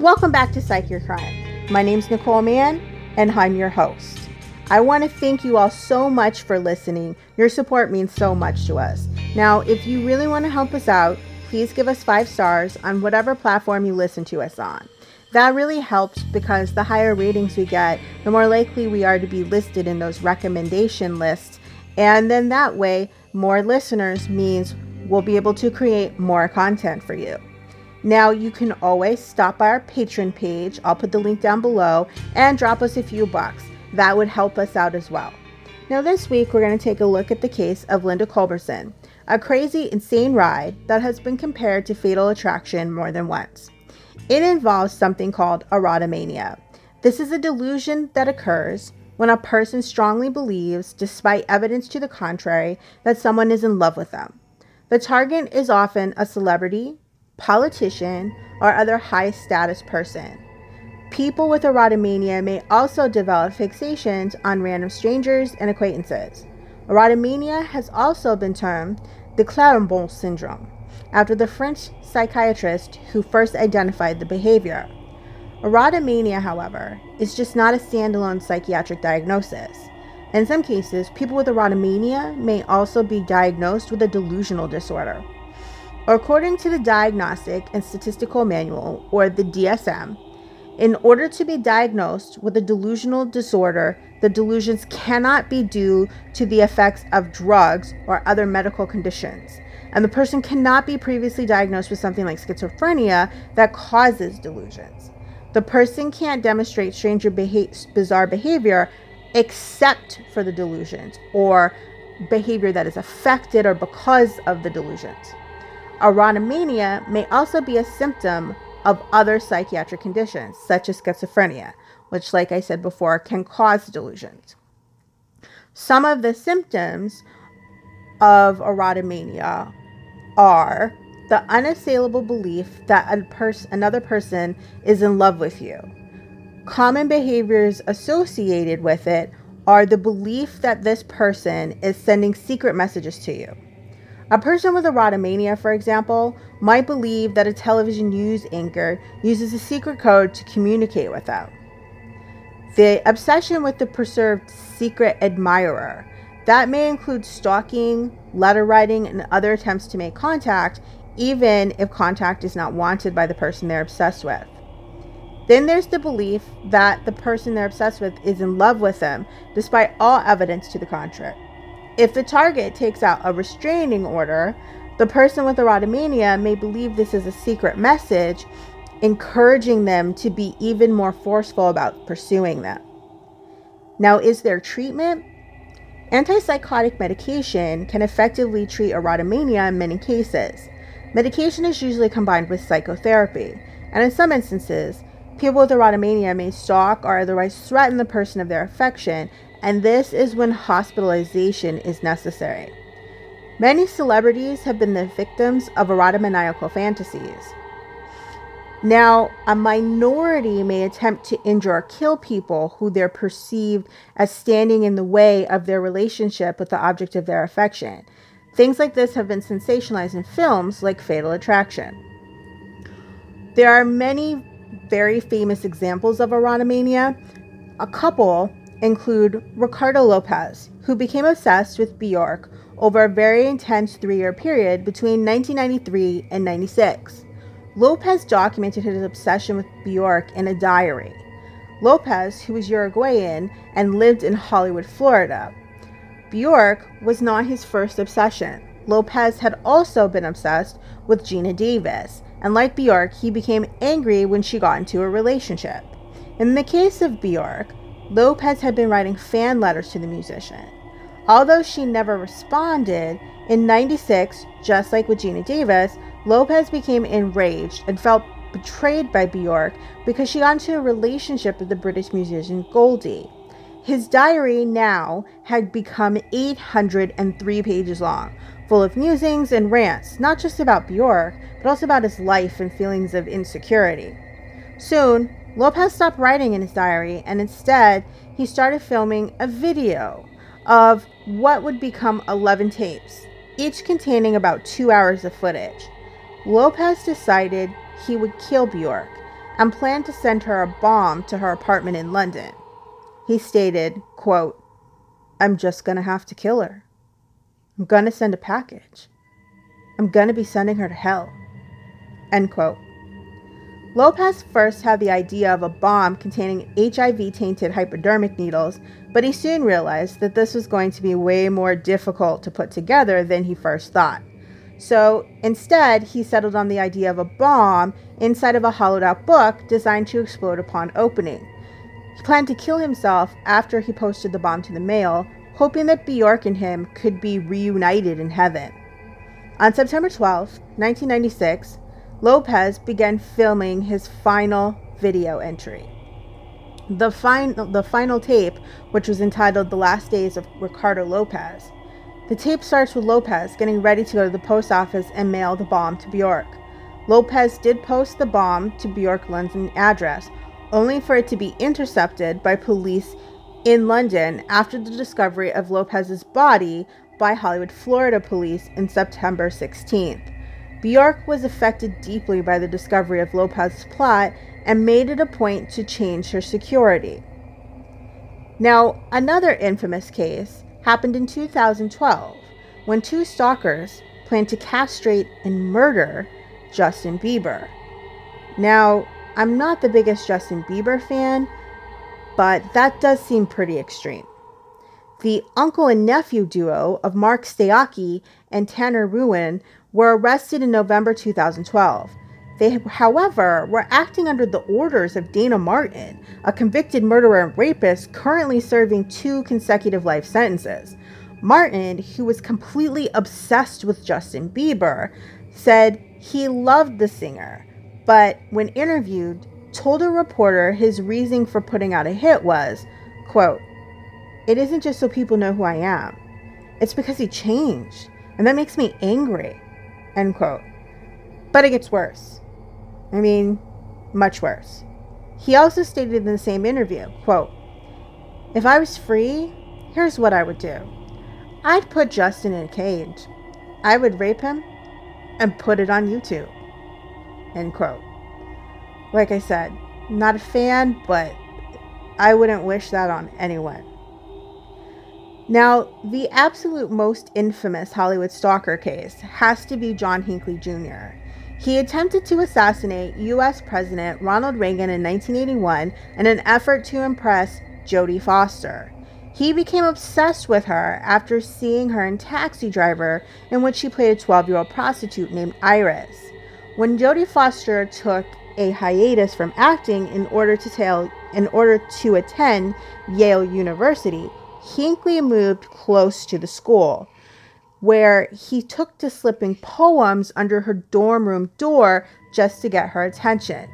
Welcome back to Psych Your Crime. My name's Nicole Mann, and I'm your host. I want to thank you all so much for listening. Your support means so much to us. Now, if you really want to help us out, please give us five stars on whatever platform you listen to us on. That really helps because the higher ratings we get, the more likely we are to be listed in those recommendation lists. And then that way, more listeners means we'll be able to create more content for you. Now, you can always stop by our Patreon page. I'll put the link down below and drop us a few bucks. That would help us out as well. Now, this week, we're going to take a look at the case of Linda Culbertson, a crazy, insane ride that has been compared to fatal attraction more than once. It involves something called erotomania. This is a delusion that occurs when a person strongly believes, despite evidence to the contrary, that someone is in love with them. The target is often a celebrity, politician, or other high status person. People with erotomania may also develop fixations on random strangers and acquaintances. Erotomania has also been termed the Clermont syndrome, after the French psychiatrist who first identified the behavior. Erotomania, however, is just not a standalone psychiatric diagnosis. In some cases, people with erotomania may also be diagnosed with a delusional disorder. According to the Diagnostic and Statistical Manual, or the DSM, in order to be diagnosed with a delusional disorder, the delusions cannot be due to the effects of drugs or other medical conditions. And the person cannot be previously diagnosed with something like schizophrenia that causes delusions. The person can't demonstrate strange or beha- bizarre behavior except for the delusions or behavior that is affected or because of the delusions. Erotomania may also be a symptom of other psychiatric conditions, such as schizophrenia, which, like I said before, can cause delusions. Some of the symptoms of erotomania are the unassailable belief that a pers- another person is in love with you. Common behaviors associated with it are the belief that this person is sending secret messages to you a person with erotomania, for example, might believe that a television news anchor uses a secret code to communicate with them. The obsession with the preserved secret admirer. That may include stalking, letter writing, and other attempts to make contact, even if contact is not wanted by the person they're obsessed with. Then there's the belief that the person they're obsessed with is in love with them, despite all evidence to the contrary. If the target takes out a restraining order, the person with erotomania may believe this is a secret message, encouraging them to be even more forceful about pursuing them. Now, is there treatment? Antipsychotic medication can effectively treat erotomania in many cases. Medication is usually combined with psychotherapy, and in some instances, people with erotomania may stalk or otherwise threaten the person of their affection and this is when hospitalization is necessary. Many celebrities have been the victims of erotomaniacal fantasies. Now, a minority may attempt to injure or kill people who they're perceived as standing in the way of their relationship with the object of their affection. Things like this have been sensationalized in films like Fatal Attraction. There are many very famous examples of erotomania. A couple include Ricardo Lopez, who became obsessed with Bjork over a very intense three year period between 1993 and 96. Lopez documented his obsession with Bjork in a diary. Lopez, who was Uruguayan and lived in Hollywood, Florida. Bjork was not his first obsession. Lopez had also been obsessed with Geena Davis, and like Bjork, he became angry when she got into a relationship. In the case of Bjork, Lopez had been writing fan letters to the musician. Although she never responded, in 96, just like with Geena Davis, Lopez became enraged and felt betrayed by Bjork because she got into a relationship with the British musician Goldie. His diary now had become 803 pages long, full of musings and rants, not just about Bjork, but also about his life and feelings of insecurity. Soon, Lopez stopped writing in his diary and instead he started filming a video of what would become 11 tapes, each containing about two hours of footage. Lopez decided he would kill Bjork, and planned to send her a bomb to her apartment in London. He stated, quote, I'm just to have to kill her. I'm to send a package. I'm to be sending her to hell. End quote. Lopez first had the idea of a bomb containing HIV tainted hypodermic needles, but he soon realized that this was going to be way more difficult to put together than he first thought. So instead, he settled on the idea of a bomb inside of a hollowed out book designed to explode upon opening. He planned to kill himself after he posted the bomb to the mail, hoping that Bjork and him could be reunited in heaven. On September 12, 1996, Lopez began filming his final video entry. The, fin- the final tape, which was entitled The Last Days of Ricardo Lopez. The tape starts with Lopez getting ready to go to the post office and mail the bomb to Bjork. Lopez did post the bomb to Bjork London address, only for it to be intercepted by police in London after the discovery of Lopez's body by Hollywood, Florida police in September 16th. Bjork was affected deeply by the discovery of Lopez's plot and made it a point to change her security. Now, another infamous case happened in 2012 when two stalkers planned to castrate and murder Justin Bieber. Now, I'm not the biggest Justin Bieber fan, but that does seem pretty extreme. The uncle and nephew duo of Mark Stoyocki and Tanner Ruane were arrested in November 2012. They, however, were acting under the orders of Dana Martin, a convicted murderer and rapist currently serving two consecutive life sentences. Martin, who was completely obsessed with Justin Bieber, said he loved the singer, but when interviewed, told a reporter his reasoning for putting out a hit was, quote, It isn't just so people know who I am. It's because he changed, and that makes me angry. End quote. But it gets worse. I mean, much worse. He also stated in the same interview, quote, If I was free, here's what I would do. I'd put Justin in a cage. I would rape him and put it on YouTube. End quote. Like I said, not a fan, but I wouldn't wish that on anyone. Now, the absolute most infamous Hollywood stalker case has to be John Hinckley Jr. He attempted to assassinate US President Ronald Reagan in 1981 in an effort to impress Jodie Foster. He became obsessed with her after seeing her in Taxi Driver, in which she played a 12 year old prostitute named Iris. When Jodie Foster took a hiatus from acting in order to, tell, in order to attend Yale University, Hinckley moved close to the school, where he took to slipping poems under her dorm room door just to get her attention.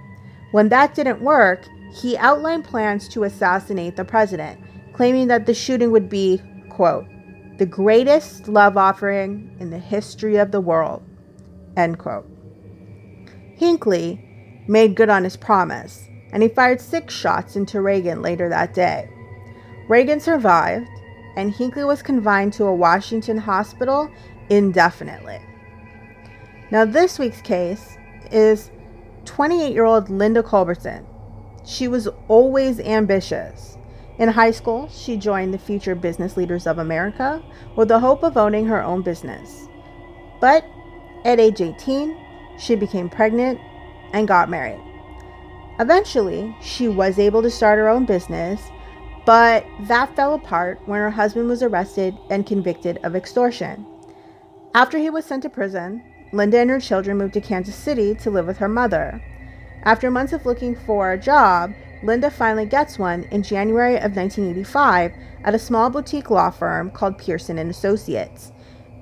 When that didn't work, he outlined plans to assassinate the president, claiming that the shooting would be, quote, the greatest love offering in the history of the world, end quote. Hinckley made good on his promise, and he fired six shots into Reagan later that day. Reagan survived, and Hinckley was confined to a Washington hospital indefinitely. Now, this week's case is 28 year old Linda Culbertson. She was always ambitious. In high school, she joined the Future Business Leaders of America with the hope of owning her own business. But at age 18, she became pregnant and got married. Eventually, she was able to start her own business but that fell apart when her husband was arrested and convicted of extortion. After he was sent to prison, Linda and her children moved to Kansas City to live with her mother. After months of looking for a job, Linda finally gets one in January of 1985 at a small boutique law firm called Pearson and Associates.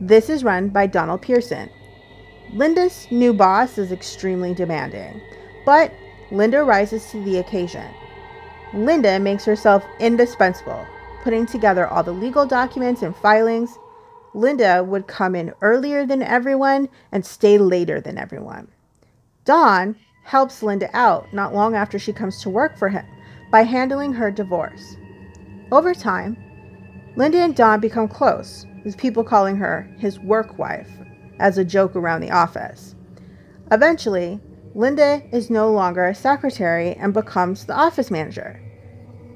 This is run by Donald Pearson. Linda's new boss is extremely demanding, but Linda rises to the occasion. Linda makes herself indispensable, putting together all the legal documents and filings. Linda would come in earlier than everyone and stay later than everyone. Don helps Linda out not long after she comes to work for him by handling her divorce. Over time, Linda and Don become close, with people calling her his work wife as a joke around the office. Eventually, Linda is no longer a secretary and becomes the office manager.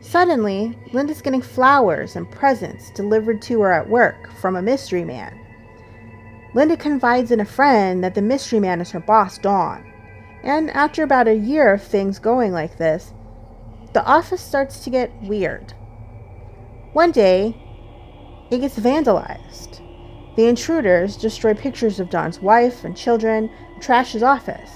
Suddenly, Linda's getting flowers and presents delivered to her at work from a mystery man. Linda confides in a friend that the mystery man is her boss, Don. And after about a year of things going like this, the office starts to get weird. One day, it gets vandalized. The intruders destroy pictures of Don's wife and children and trash his office.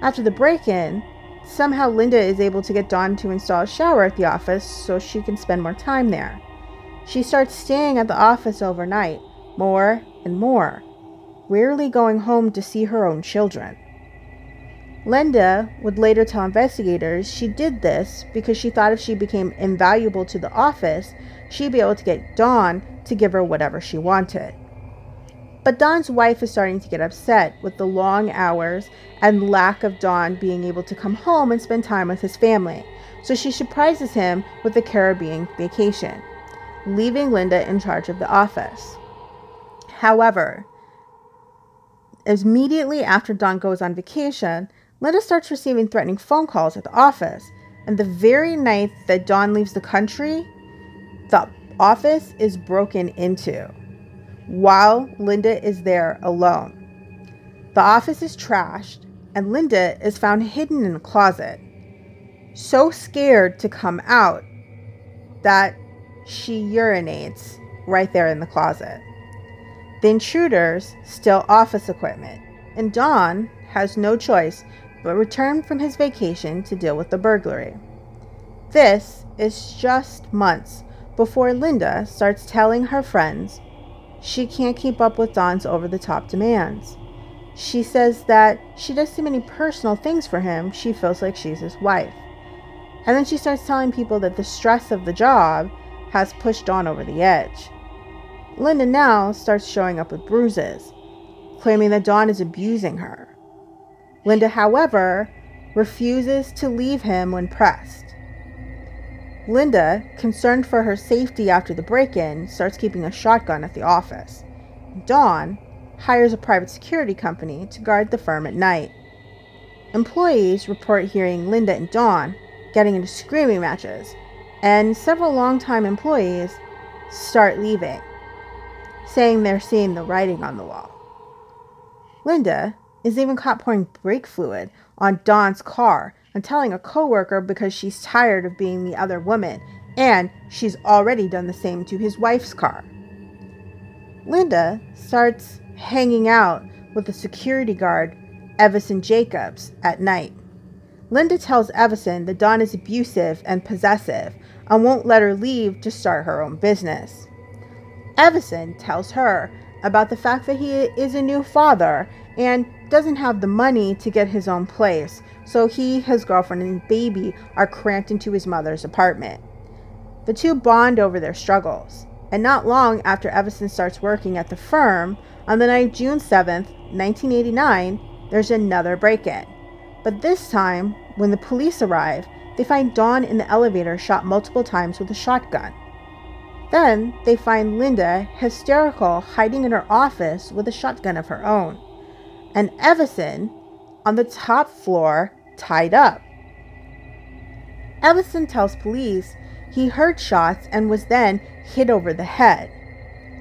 After the break in, somehow Linda is able to get Don to install a shower at the office so she can spend more time there. She starts staying at the office overnight, more and more, rarely going home to see her own children. Linda would later tell investigators she did this because she thought if she became invaluable to the office, she'd be able to get Don to give her whatever she wanted. But Don's wife is starting to get upset with the long hours and lack of Don being able to come home and spend time with his family, so she surprises him with a Caribbean vacation, leaving Linda in charge of the office. However, immediately after Don goes on vacation, Linda starts receiving threatening phone calls at the office, and the very night that Don leaves the country, the office is broken into while Linda is there alone. The office is trashed, and Linda is found hidden in a closet, so scared to come out that she urinates right there in the closet. The intruders steal office equipment, and Don has no choice but return from his vacation to deal with the burglary. This is just months before Linda starts telling her friends she can't keep up with Don's over the top demands. She says that she does too many personal things for him, she feels like she's his wife. And then she starts telling people that the stress of the job has pushed Don over the edge. Linda now starts showing up with bruises, claiming that Don is abusing her. Linda, however, refuses to leave him when pressed. Linda, concerned for her safety after the break in, starts keeping a shotgun at the office. Don hires a private security company to guard the firm at night. Employees report hearing Linda and Don getting into screaming matches, and several longtime employees start leaving, saying they're seeing the writing on the wall. Linda is even caught pouring brake fluid on Don's car and telling a coworker because she's tired of being the other woman, and she's already done the same to his wife's car. Linda starts hanging out with the security guard, Everson Jacobs, at night. Linda tells Everson that Don is abusive and possessive and won't let her leave to start her own business. Everson tells her about the fact that he is a new father and doesn't have the money to get his own place, so he, his girlfriend, and baby are cramped into his mother's apartment. The two bond over their struggles, and not long after Everson starts working at the firm, on the night of June 7th, 1989, there's another break in. But this time, when the police arrive, they find Don in the elevator shot multiple times with a shotgun. Then they find Linda hysterical hiding in her office with a shotgun of her own and Everson on the top floor tied up. Everson tells police he heard shots and was then hit over the head.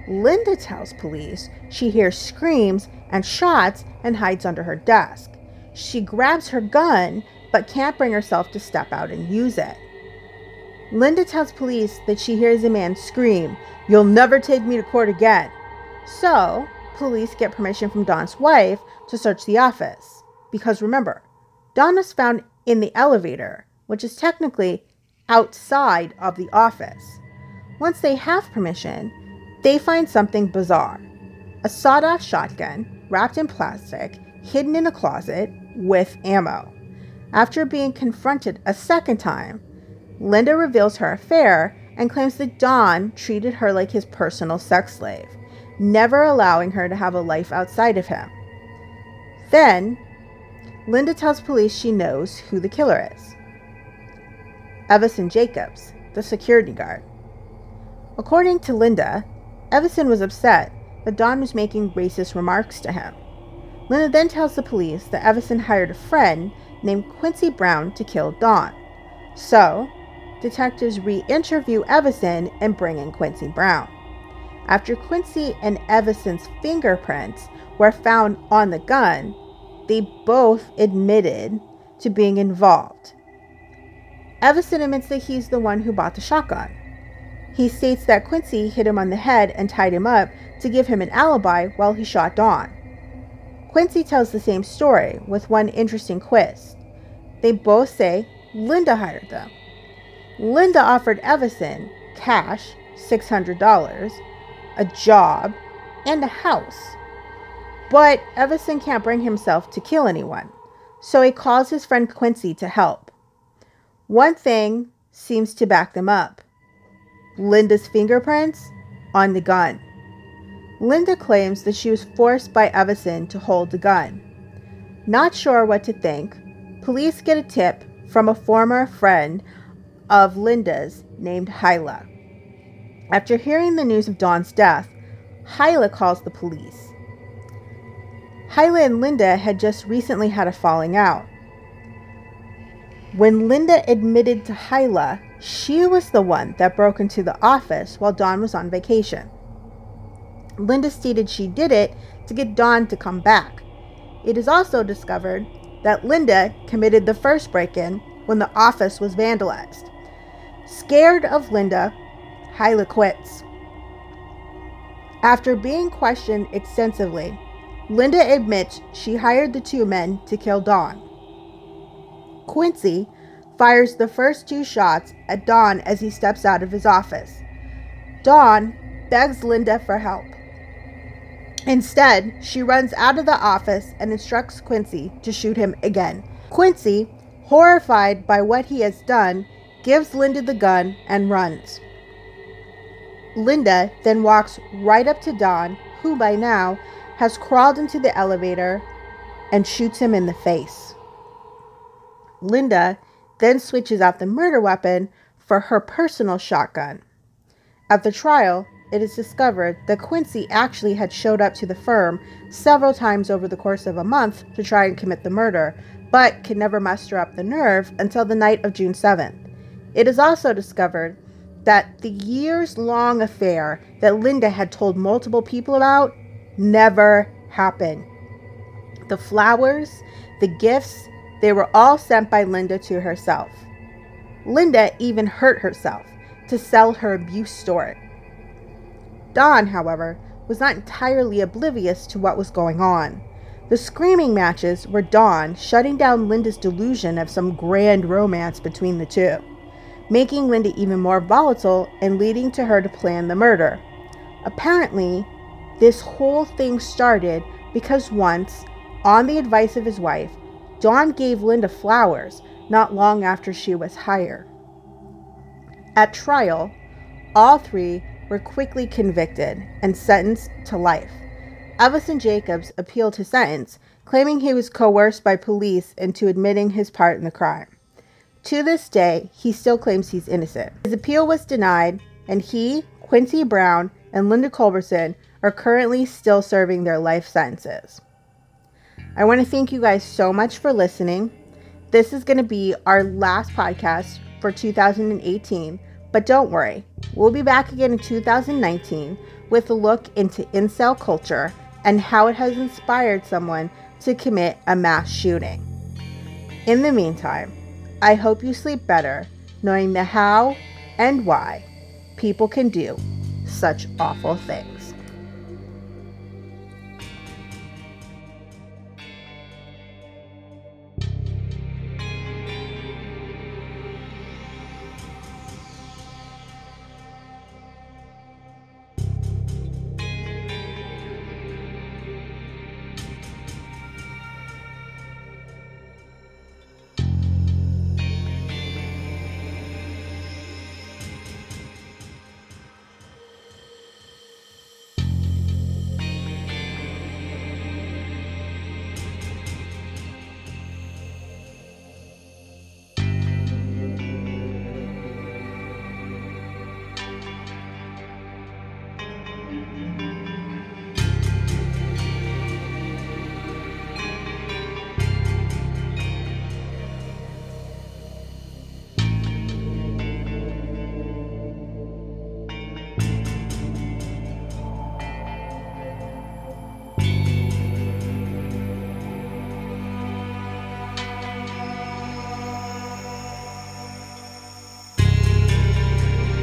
Linda tells police she hears screams and shots and hides under her desk. She grabs her gun but can't bring herself to step out and use it. Linda tells police that she hears a man scream, You'll never take me to court again. So, police get permission from Don's wife to search the office. Because remember, Don was found in the elevator, which is technically outside of the office. Once they have permission, they find something bizarre a sawed off shotgun wrapped in plastic, hidden in a closet with ammo. After being confronted a second time, Linda reveals her affair and claims that Don treated her like his personal sex slave never allowing her to have a life outside of him. Then, Linda tells police she knows who the killer is Everson Jacobs, the security guard. According to Linda, Everson was upset that Don was making racist remarks to him. Linda then tells the police that Evison hired a friend named Quincy Brown to kill Don. So, detectives re interview Evison and bring in Quincy Brown. After Quincy and Evison's fingerprints were found on the gun, they both admitted to being involved. Evison admits that he's the one who bought the shotgun. He states that Quincy hit him on the head and tied him up to give him an alibi while he shot Don. Quincy tells the same story with one interesting twist. They both say Linda hired them. Linda offered Evison cash, $600, a job, and a house. But Evison can't bring himself to kill anyone, so he calls his friend Quincy to help. One thing seems to back them up Linda's fingerprints on the gun. Linda claims that she was forced by Evison to hold the gun. Not sure what to think, police get a tip from a former friend of Linda's named Hyla. After hearing the news of Don's death, Hyla calls the police. Hyla and Linda had just recently had a falling out. When Linda admitted to Hyla, she was the one that broke into the office while Don was on vacation. Linda stated she did it to get Don to come back. It is also discovered that Linda committed the first break in when the office was vandalized. Scared of Linda, Hyla quits. After being questioned extensively, Linda admits she hired the two men to kill Don. Quincy fires the first two shots at Don as he steps out of his office. Don begs Linda for help. Instead, she runs out of the office and instructs Quincy to shoot him again. Quincy, horrified by what he has done, gives Linda the gun and runs. Linda then walks right up to Don, who by now has crawled into the elevator and shoots him in the face. Linda then switches out the murder weapon for her personal shotgun. At the trial, it is discovered that Quincy actually had showed up to the firm several times over the course of a month to try and commit the murder, but could never muster up the nerve until the night of June 7th. It is also discovered that the years long affair that Linda had told multiple people about never happened. The flowers, the gifts, they were all sent by Linda to herself. Linda even hurt herself to sell her abuse story. Don, however, was not entirely oblivious to what was going on. The screaming matches were Don shutting down Linda's delusion of some grand romance between the two, making Linda even more volatile and leading to her to plan the murder. Apparently, this whole thing started because once, on the advice of his wife, Don gave Linda flowers not long after she was hired. At trial, all three were quickly convicted and sentenced to life. Evison Jacobs appealed his sentence, claiming he was coerced by police into admitting his part in the crime. To this day, he still claims he's innocent. His appeal was denied, and he, Quincy Brown, and Linda Culbertson are currently still serving their life sentences. I want to thank you guys so much for listening. This is going to be our last podcast for 2018, but don't worry, we'll be back again in 2019 with a look into incel culture and how it has inspired someone to commit a mass shooting. In the meantime, I hope you sleep better knowing the how and why people can do such awful things.